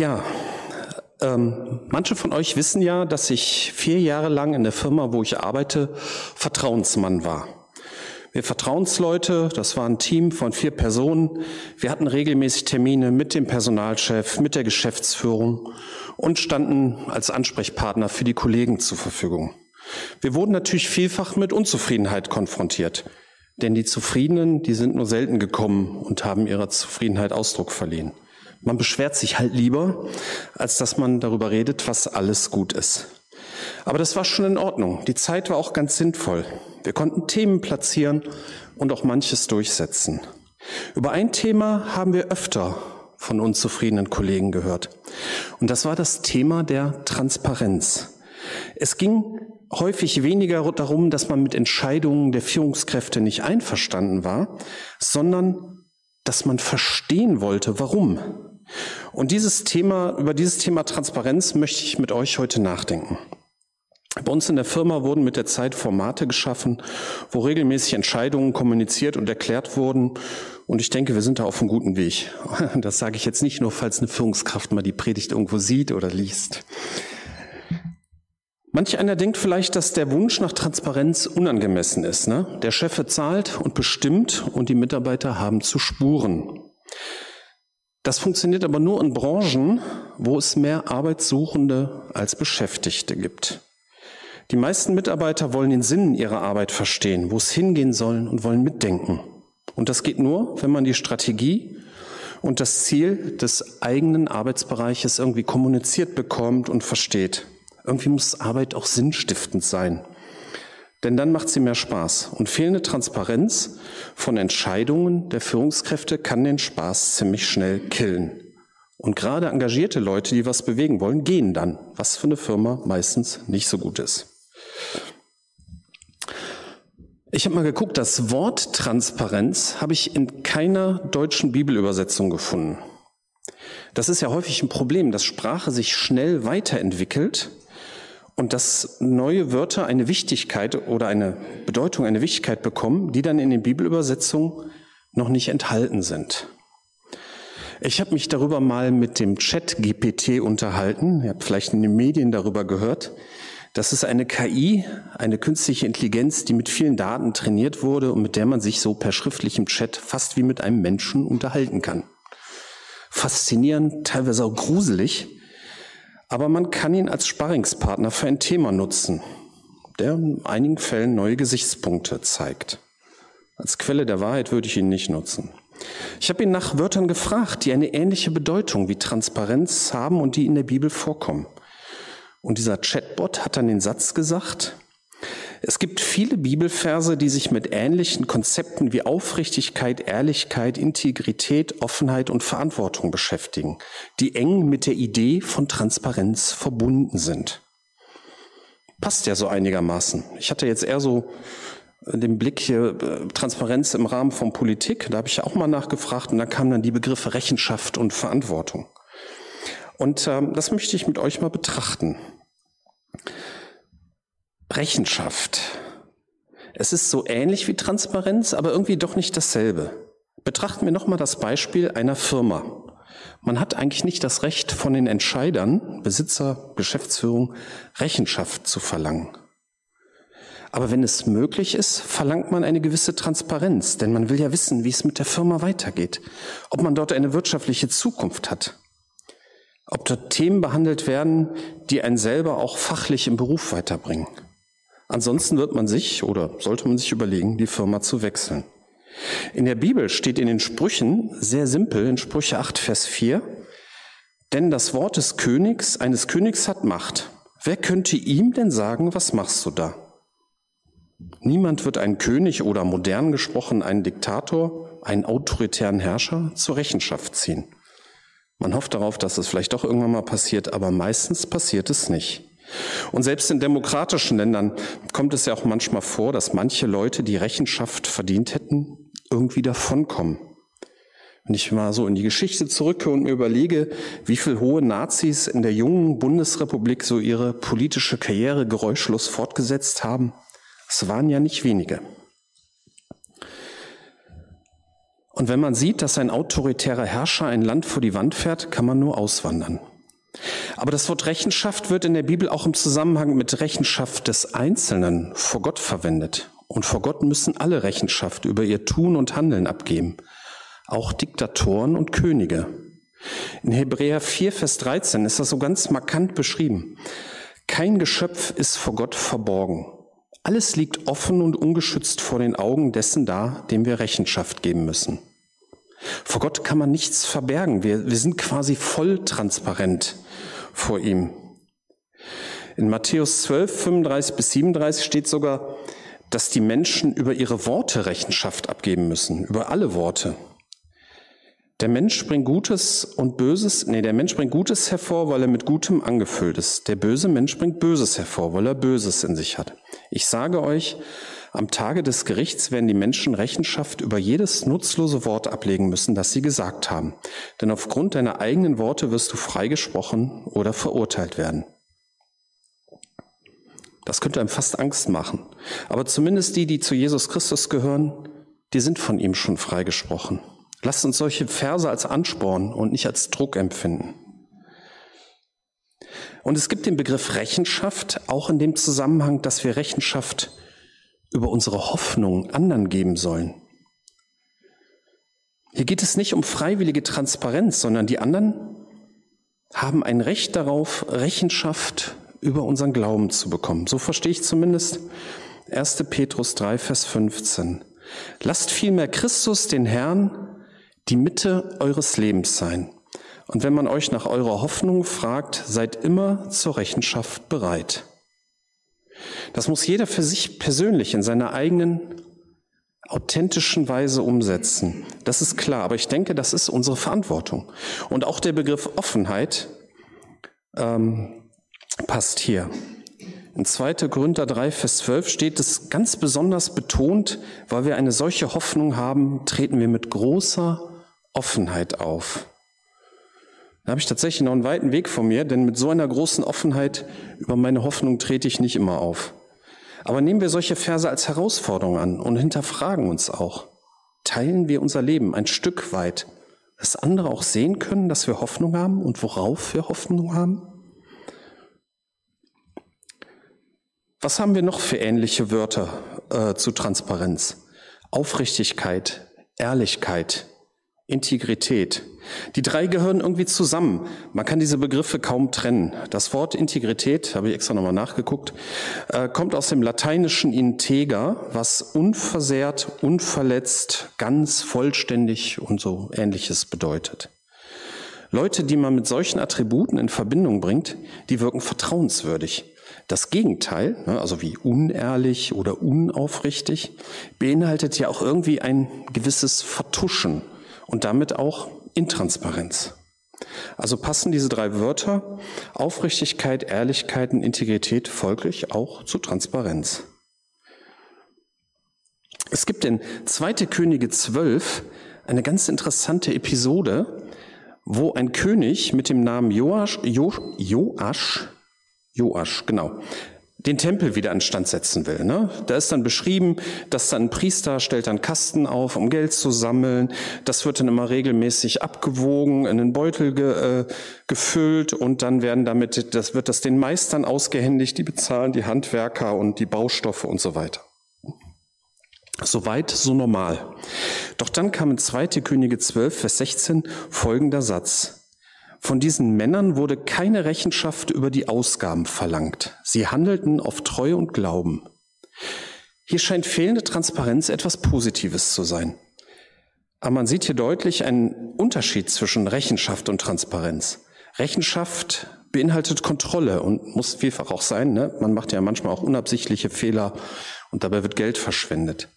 Ja, ähm, manche von euch wissen ja, dass ich vier Jahre lang in der Firma, wo ich arbeite, Vertrauensmann war. Wir Vertrauensleute, das war ein Team von vier Personen. Wir hatten regelmäßig Termine mit dem Personalchef, mit der Geschäftsführung und standen als Ansprechpartner für die Kollegen zur Verfügung. Wir wurden natürlich vielfach mit Unzufriedenheit konfrontiert, denn die Zufriedenen, die sind nur selten gekommen und haben ihrer Zufriedenheit Ausdruck verliehen. Man beschwert sich halt lieber, als dass man darüber redet, was alles gut ist. Aber das war schon in Ordnung. Die Zeit war auch ganz sinnvoll. Wir konnten Themen platzieren und auch manches durchsetzen. Über ein Thema haben wir öfter von unzufriedenen Kollegen gehört. Und das war das Thema der Transparenz. Es ging häufig weniger darum, dass man mit Entscheidungen der Führungskräfte nicht einverstanden war, sondern dass man verstehen wollte, warum. Und dieses Thema, über dieses Thema Transparenz möchte ich mit euch heute nachdenken. Bei uns in der Firma wurden mit der Zeit Formate geschaffen, wo regelmäßig Entscheidungen kommuniziert und erklärt wurden. Und ich denke, wir sind da auf einem guten Weg. Das sage ich jetzt nicht nur, falls eine Führungskraft mal die Predigt irgendwo sieht oder liest. Manch einer denkt vielleicht, dass der Wunsch nach Transparenz unangemessen ist. Ne? Der Chef bezahlt und bestimmt und die Mitarbeiter haben zu spuren. Das funktioniert aber nur in Branchen, wo es mehr Arbeitssuchende als Beschäftigte gibt. Die meisten Mitarbeiter wollen den Sinn ihrer Arbeit verstehen, wo es hingehen soll und wollen mitdenken. Und das geht nur, wenn man die Strategie und das Ziel des eigenen Arbeitsbereiches irgendwie kommuniziert bekommt und versteht. Irgendwie muss Arbeit auch sinnstiftend sein. Denn dann macht sie mehr Spaß. Und fehlende Transparenz von Entscheidungen der Führungskräfte kann den Spaß ziemlich schnell killen. Und gerade engagierte Leute, die was bewegen wollen, gehen dann, was für eine Firma meistens nicht so gut ist. Ich habe mal geguckt, das Wort Transparenz habe ich in keiner deutschen Bibelübersetzung gefunden. Das ist ja häufig ein Problem, dass Sprache sich schnell weiterentwickelt und dass neue Wörter eine Wichtigkeit oder eine Bedeutung, eine Wichtigkeit bekommen, die dann in den Bibelübersetzungen noch nicht enthalten sind. Ich habe mich darüber mal mit dem Chat GPT unterhalten. Ihr habt vielleicht in den Medien darüber gehört. Das ist eine KI, eine künstliche Intelligenz, die mit vielen Daten trainiert wurde und mit der man sich so per schriftlichem Chat fast wie mit einem Menschen unterhalten kann. Faszinierend, teilweise auch gruselig, aber man kann ihn als Sparringspartner für ein Thema nutzen, der in einigen Fällen neue Gesichtspunkte zeigt. Als Quelle der Wahrheit würde ich ihn nicht nutzen. Ich habe ihn nach Wörtern gefragt, die eine ähnliche Bedeutung wie Transparenz haben und die in der Bibel vorkommen. Und dieser Chatbot hat dann den Satz gesagt, es gibt viele Bibelverse, die sich mit ähnlichen Konzepten wie Aufrichtigkeit, Ehrlichkeit, Integrität, Offenheit und Verantwortung beschäftigen, die eng mit der Idee von Transparenz verbunden sind. Passt ja so einigermaßen. Ich hatte jetzt eher so den Blick hier äh, Transparenz im Rahmen von Politik, da habe ich auch mal nachgefragt und da kamen dann die Begriffe Rechenschaft und Verantwortung. Und ähm, das möchte ich mit euch mal betrachten. Rechenschaft. Es ist so ähnlich wie Transparenz, aber irgendwie doch nicht dasselbe. Betrachten wir nochmal das Beispiel einer Firma. Man hat eigentlich nicht das Recht von den Entscheidern, Besitzer, Geschäftsführung, Rechenschaft zu verlangen. Aber wenn es möglich ist, verlangt man eine gewisse Transparenz, denn man will ja wissen, wie es mit der Firma weitergeht, ob man dort eine wirtschaftliche Zukunft hat ob dort Themen behandelt werden, die einen selber auch fachlich im Beruf weiterbringen. Ansonsten wird man sich oder sollte man sich überlegen, die Firma zu wechseln. In der Bibel steht in den Sprüchen sehr simpel in Sprüche 8, Vers 4, denn das Wort des Königs, eines Königs hat Macht. Wer könnte ihm denn sagen, was machst du da? Niemand wird einen König oder modern gesprochen einen Diktator, einen autoritären Herrscher zur Rechenschaft ziehen. Man hofft darauf, dass es vielleicht doch irgendwann mal passiert, aber meistens passiert es nicht. Und selbst in demokratischen Ländern kommt es ja auch manchmal vor, dass manche Leute, die Rechenschaft verdient hätten, irgendwie davonkommen. Wenn ich mal so in die Geschichte zurücke und mir überlege, wie viel hohe Nazis in der jungen Bundesrepublik so ihre politische Karriere geräuschlos fortgesetzt haben, es waren ja nicht wenige. Und wenn man sieht, dass ein autoritärer Herrscher ein Land vor die Wand fährt, kann man nur auswandern. Aber das Wort Rechenschaft wird in der Bibel auch im Zusammenhang mit Rechenschaft des Einzelnen vor Gott verwendet. Und vor Gott müssen alle Rechenschaft über ihr Tun und Handeln abgeben, auch Diktatoren und Könige. In Hebräer 4, Vers 13 ist das so ganz markant beschrieben. Kein Geschöpf ist vor Gott verborgen. Alles liegt offen und ungeschützt vor den Augen dessen da, dem wir Rechenschaft geben müssen. Vor Gott kann man nichts verbergen. Wir, wir sind quasi voll transparent vor ihm. In Matthäus 12, 35 bis 37 steht sogar, dass die Menschen über ihre Worte Rechenschaft abgeben müssen, über alle Worte. Der Mensch bringt Gutes und Böses, nee, der Mensch bringt Gutes hervor, weil er mit Gutem angefüllt ist. Der böse Mensch bringt Böses hervor, weil er Böses in sich hat. Ich sage euch, am Tage des Gerichts werden die Menschen Rechenschaft über jedes nutzlose Wort ablegen müssen, das sie gesagt haben. Denn aufgrund deiner eigenen Worte wirst du freigesprochen oder verurteilt werden. Das könnte einem fast Angst machen. Aber zumindest die, die zu Jesus Christus gehören, die sind von ihm schon freigesprochen. Lasst uns solche Verse als Ansporn und nicht als Druck empfinden. Und es gibt den Begriff Rechenschaft auch in dem Zusammenhang, dass wir Rechenschaft über unsere Hoffnung anderen geben sollen. Hier geht es nicht um freiwillige Transparenz, sondern die anderen haben ein Recht darauf, Rechenschaft über unseren Glauben zu bekommen. So verstehe ich zumindest 1. Petrus 3, Vers 15. Lasst vielmehr Christus, den Herrn, die Mitte eures Lebens sein. Und wenn man euch nach eurer Hoffnung fragt, seid immer zur Rechenschaft bereit. Das muss jeder für sich persönlich in seiner eigenen authentischen Weise umsetzen. Das ist klar, aber ich denke, das ist unsere Verantwortung. Und auch der Begriff Offenheit ähm, passt hier. In 2. Korinther 3, Vers 12 steht es ganz besonders betont, weil wir eine solche Hoffnung haben, treten wir mit großer Offenheit auf. Da habe ich tatsächlich noch einen weiten Weg vor mir, denn mit so einer großen Offenheit über meine Hoffnung trete ich nicht immer auf. Aber nehmen wir solche Verse als Herausforderung an und hinterfragen uns auch. Teilen wir unser Leben ein Stück weit, dass andere auch sehen können, dass wir Hoffnung haben und worauf wir Hoffnung haben? Was haben wir noch für ähnliche Wörter äh, zu Transparenz? Aufrichtigkeit, Ehrlichkeit, Integrität. Die drei gehören irgendwie zusammen. Man kann diese Begriffe kaum trennen. Das Wort Integrität, habe ich extra nochmal nachgeguckt, äh, kommt aus dem lateinischen integer, was unversehrt, unverletzt, ganz vollständig und so ähnliches bedeutet. Leute, die man mit solchen Attributen in Verbindung bringt, die wirken vertrauenswürdig. Das Gegenteil, ne, also wie unehrlich oder unaufrichtig, beinhaltet ja auch irgendwie ein gewisses Vertuschen und damit auch Intransparenz. Also passen diese drei Wörter Aufrichtigkeit, Ehrlichkeit und Integrität folglich auch zu Transparenz. Es gibt in 2. Könige 12 eine ganz interessante Episode, wo ein König mit dem Namen Joasch, jo, Joasch, Joasch, genau, den Tempel wieder anstand setzen will. Ne? Da ist dann beschrieben, dass dann ein Priester stellt dann Kasten auf, um Geld zu sammeln. Das wird dann immer regelmäßig abgewogen, in den Beutel ge, äh, gefüllt und dann werden damit, das wird das den Meistern ausgehändigt, die bezahlen die Handwerker und die Baustoffe und so weiter. Soweit, so normal. Doch dann kam in 2. Könige 12, Vers 16 folgender Satz. Von diesen Männern wurde keine Rechenschaft über die Ausgaben verlangt. Sie handelten auf Treue und Glauben. Hier scheint fehlende Transparenz etwas Positives zu sein. Aber man sieht hier deutlich einen Unterschied zwischen Rechenschaft und Transparenz. Rechenschaft beinhaltet Kontrolle und muss vielfach auch sein. Ne? Man macht ja manchmal auch unabsichtliche Fehler und dabei wird Geld verschwendet.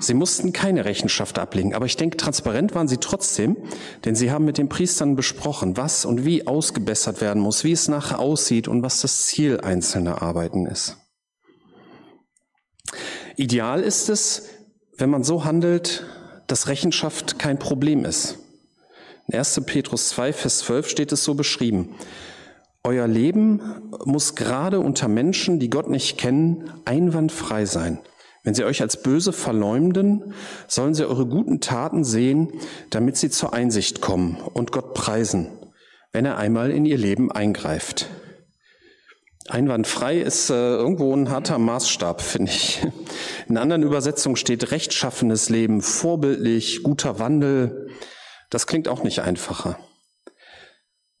Sie mussten keine Rechenschaft ablegen, aber ich denke, transparent waren sie trotzdem, denn sie haben mit den Priestern besprochen, was und wie ausgebessert werden muss, wie es nachher aussieht und was das Ziel einzelner Arbeiten ist. Ideal ist es, wenn man so handelt, dass Rechenschaft kein Problem ist. In 1. Petrus 2, Vers 12 steht es so beschrieben. Euer Leben muss gerade unter Menschen, die Gott nicht kennen, einwandfrei sein. Wenn sie euch als böse verleumden, sollen sie eure guten Taten sehen, damit sie zur Einsicht kommen und Gott preisen. wenn er einmal in ihr Leben eingreift. Einwandfrei ist äh, irgendwo ein harter Maßstab, finde ich. In anderen Übersetzungen steht rechtschaffenes Leben, vorbildlich, guter Wandel. Das klingt auch nicht einfacher.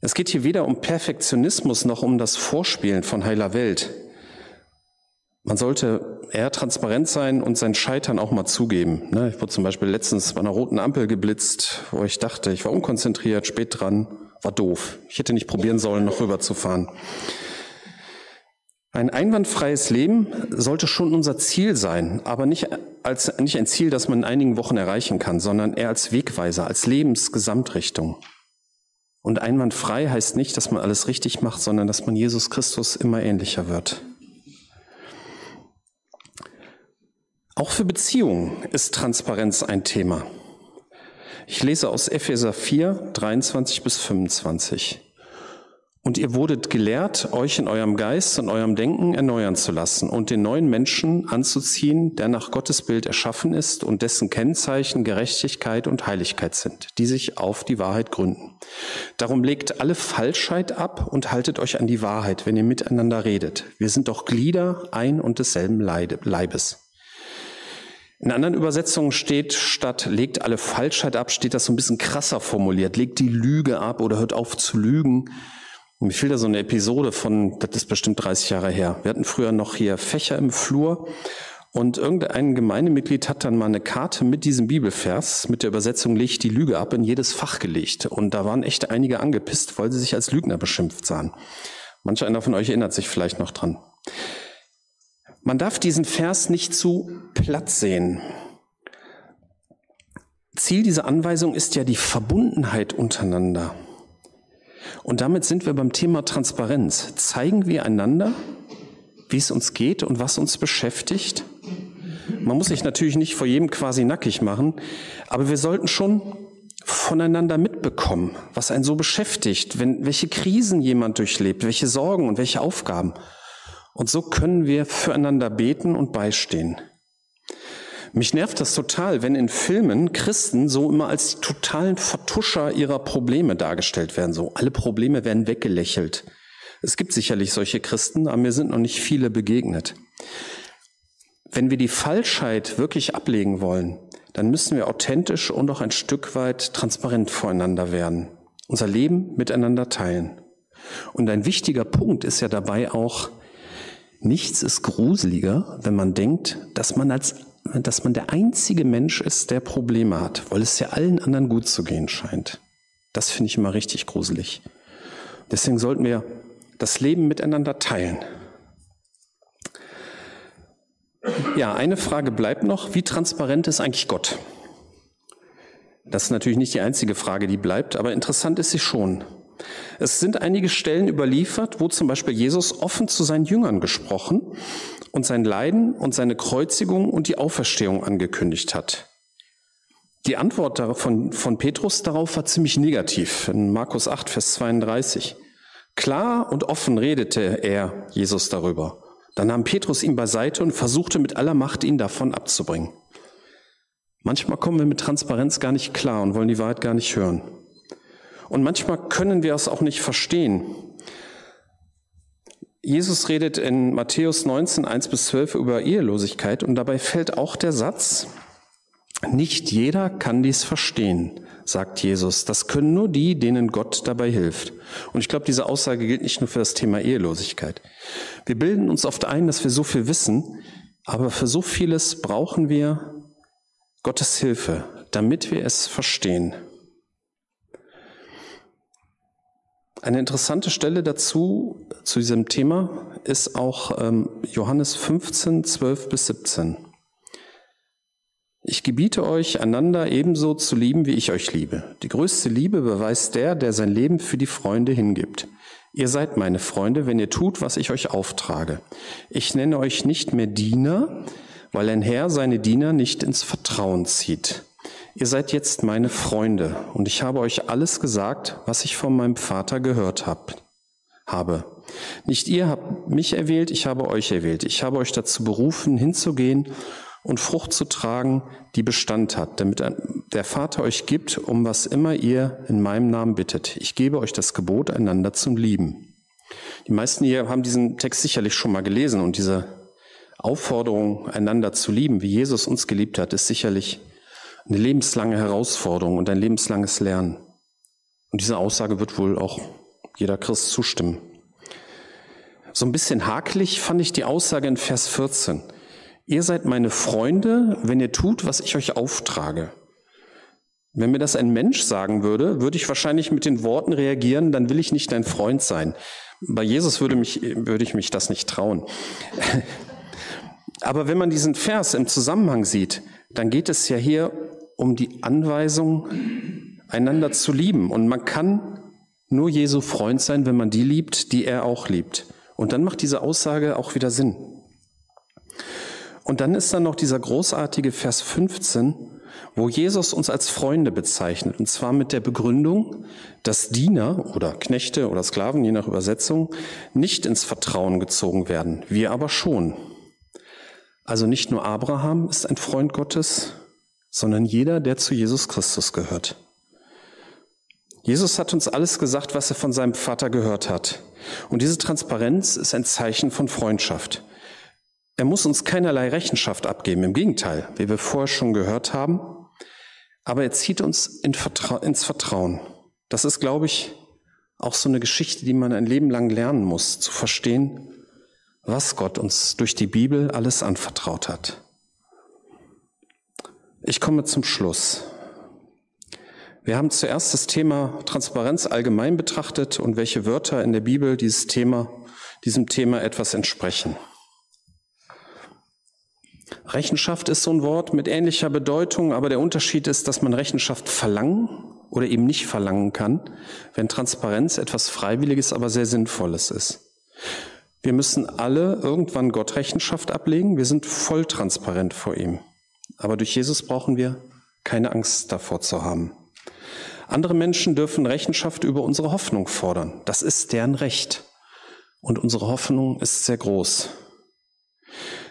Es geht hier weder um Perfektionismus noch um das Vorspielen von heiler Welt. Man sollte eher transparent sein und sein Scheitern auch mal zugeben. Ne? Ich wurde zum Beispiel letztens bei einer roten Ampel geblitzt, wo ich dachte, ich war unkonzentriert, spät dran, war doof. Ich hätte nicht probieren sollen, noch rüberzufahren. Ein einwandfreies Leben sollte schon unser Ziel sein, aber nicht als, nicht ein Ziel, das man in einigen Wochen erreichen kann, sondern eher als Wegweiser, als Lebensgesamtrichtung. Und einwandfrei heißt nicht, dass man alles richtig macht, sondern dass man Jesus Christus immer ähnlicher wird. Auch für Beziehungen ist Transparenz ein Thema. Ich lese aus Epheser 4, 23 bis 25. Und ihr wurdet gelehrt, euch in eurem Geist und eurem Denken erneuern zu lassen und den neuen Menschen anzuziehen, der nach Gottes Bild erschaffen ist und dessen Kennzeichen Gerechtigkeit und Heiligkeit sind, die sich auf die Wahrheit gründen. Darum legt alle Falschheit ab und haltet euch an die Wahrheit, wenn ihr miteinander redet. Wir sind doch Glieder ein und desselben Leibes. In anderen Übersetzungen steht statt legt alle Falschheit ab, steht das so ein bisschen krasser formuliert. Legt die Lüge ab oder hört auf zu lügen. Mir fiel da so eine Episode von, das ist bestimmt 30 Jahre her. Wir hatten früher noch hier Fächer im Flur und irgendein Gemeindemitglied hat dann mal eine Karte mit diesem Bibelvers, mit der Übersetzung legt die Lüge ab, in jedes Fach gelegt. Und da waren echt einige angepisst, weil sie sich als Lügner beschimpft sahen. Manch einer von euch erinnert sich vielleicht noch dran. Man darf diesen Vers nicht zu platt sehen. Ziel dieser Anweisung ist ja die Verbundenheit untereinander. Und damit sind wir beim Thema Transparenz. Zeigen wir einander, wie es uns geht und was uns beschäftigt? Man muss sich natürlich nicht vor jedem quasi nackig machen, aber wir sollten schon voneinander mitbekommen, was einen so beschäftigt, wenn, welche Krisen jemand durchlebt, welche Sorgen und welche Aufgaben. Und so können wir füreinander beten und beistehen. Mich nervt das total, wenn in Filmen Christen so immer als die totalen Vertuscher ihrer Probleme dargestellt werden. So, alle Probleme werden weggelächelt. Es gibt sicherlich solche Christen, aber mir sind noch nicht viele begegnet. Wenn wir die Falschheit wirklich ablegen wollen, dann müssen wir authentisch und auch ein Stück weit transparent voreinander werden, unser Leben miteinander teilen. Und ein wichtiger Punkt ist ja dabei auch, nichts ist gruseliger, wenn man denkt, dass man als dass man der einzige Mensch ist, der Probleme hat, weil es ja allen anderen gut zu gehen scheint. Das finde ich immer richtig gruselig. Deswegen sollten wir das Leben miteinander teilen. Ja, eine Frage bleibt noch. Wie transparent ist eigentlich Gott? Das ist natürlich nicht die einzige Frage, die bleibt, aber interessant ist sie schon. Es sind einige Stellen überliefert, wo zum Beispiel Jesus offen zu seinen Jüngern gesprochen und sein Leiden und seine Kreuzigung und die Auferstehung angekündigt hat. Die Antwort von, von Petrus darauf war ziemlich negativ in Markus 8, Vers 32. Klar und offen redete er, Jesus, darüber. Dann nahm Petrus ihn beiseite und versuchte mit aller Macht, ihn davon abzubringen. Manchmal kommen wir mit Transparenz gar nicht klar und wollen die Wahrheit gar nicht hören. Und manchmal können wir es auch nicht verstehen. Jesus redet in Matthäus 19, 1 bis 12 über Ehelosigkeit und dabei fällt auch der Satz, nicht jeder kann dies verstehen, sagt Jesus. Das können nur die, denen Gott dabei hilft. Und ich glaube, diese Aussage gilt nicht nur für das Thema Ehelosigkeit. Wir bilden uns oft ein, dass wir so viel wissen, aber für so vieles brauchen wir Gottes Hilfe, damit wir es verstehen. Eine interessante Stelle dazu, zu diesem Thema, ist auch ähm, Johannes 15, 12 bis 17. Ich gebiete euch, einander ebenso zu lieben, wie ich euch liebe. Die größte Liebe beweist der, der sein Leben für die Freunde hingibt. Ihr seid meine Freunde, wenn ihr tut, was ich euch auftrage. Ich nenne euch nicht mehr Diener, weil ein Herr seine Diener nicht ins Vertrauen zieht. Ihr seid jetzt meine Freunde und ich habe euch alles gesagt, was ich von meinem Vater gehört hab, habe. Nicht ihr habt mich erwählt, ich habe euch erwählt. Ich habe euch dazu berufen, hinzugehen und Frucht zu tragen, die Bestand hat, damit der Vater euch gibt, um was immer ihr in meinem Namen bittet. Ich gebe euch das Gebot, einander zum Lieben. Die meisten hier haben diesen Text sicherlich schon mal gelesen und diese Aufforderung, einander zu lieben, wie Jesus uns geliebt hat, ist sicherlich eine lebenslange Herausforderung und ein lebenslanges Lernen. Und diese Aussage wird wohl auch jeder Christ zustimmen. So ein bisschen hakelig fand ich die Aussage in Vers 14. Ihr seid meine Freunde, wenn ihr tut, was ich euch auftrage. Wenn mir das ein Mensch sagen würde, würde ich wahrscheinlich mit den Worten reagieren, dann will ich nicht dein Freund sein. Bei Jesus würde, mich, würde ich mich das nicht trauen. Aber wenn man diesen Vers im Zusammenhang sieht, dann geht es ja hier um die Anweisung, einander zu lieben. Und man kann nur Jesu Freund sein, wenn man die liebt, die er auch liebt. Und dann macht diese Aussage auch wieder Sinn. Und dann ist dann noch dieser großartige Vers 15, wo Jesus uns als Freunde bezeichnet. Und zwar mit der Begründung, dass Diener oder Knechte oder Sklaven, je nach Übersetzung, nicht ins Vertrauen gezogen werden. Wir aber schon. Also nicht nur Abraham ist ein Freund Gottes, sondern jeder, der zu Jesus Christus gehört. Jesus hat uns alles gesagt, was er von seinem Vater gehört hat. Und diese Transparenz ist ein Zeichen von Freundschaft. Er muss uns keinerlei Rechenschaft abgeben, im Gegenteil, wie wir vorher schon gehört haben. Aber er zieht uns in Vertra ins Vertrauen. Das ist, glaube ich, auch so eine Geschichte, die man ein Leben lang lernen muss, zu verstehen, was Gott uns durch die Bibel alles anvertraut hat. Ich komme zum Schluss. Wir haben zuerst das Thema Transparenz allgemein betrachtet und welche Wörter in der Bibel dieses Thema, diesem Thema etwas entsprechen. Rechenschaft ist so ein Wort mit ähnlicher Bedeutung, aber der Unterschied ist, dass man Rechenschaft verlangen oder eben nicht verlangen kann, wenn Transparenz etwas Freiwilliges, aber sehr Sinnvolles ist. Wir müssen alle irgendwann Gott Rechenschaft ablegen. Wir sind voll transparent vor ihm. Aber durch Jesus brauchen wir keine Angst davor zu haben. Andere Menschen dürfen Rechenschaft über unsere Hoffnung fordern. Das ist deren Recht. Und unsere Hoffnung ist sehr groß.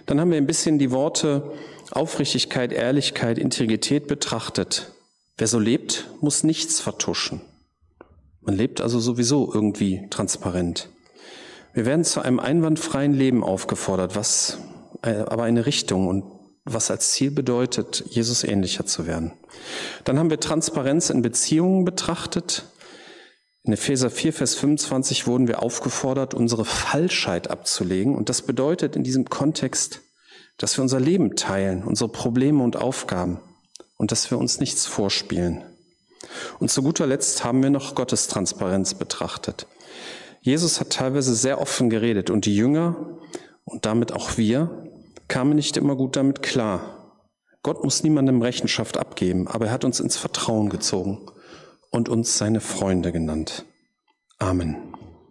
Dann haben wir ein bisschen die Worte Aufrichtigkeit, Ehrlichkeit, Integrität betrachtet. Wer so lebt, muss nichts vertuschen. Man lebt also sowieso irgendwie transparent. Wir werden zu einem einwandfreien Leben aufgefordert, was äh, aber eine Richtung und was als Ziel bedeutet, Jesus ähnlicher zu werden. Dann haben wir Transparenz in Beziehungen betrachtet. In Epheser 4, Vers 25 wurden wir aufgefordert, unsere Falschheit abzulegen. Und das bedeutet in diesem Kontext, dass wir unser Leben teilen, unsere Probleme und Aufgaben und dass wir uns nichts vorspielen. Und zu guter Letzt haben wir noch Gottes Transparenz betrachtet. Jesus hat teilweise sehr offen geredet und die Jünger und damit auch wir kamen nicht immer gut damit klar. Gott muss niemandem Rechenschaft abgeben, aber er hat uns ins Vertrauen gezogen und uns seine Freunde genannt. Amen.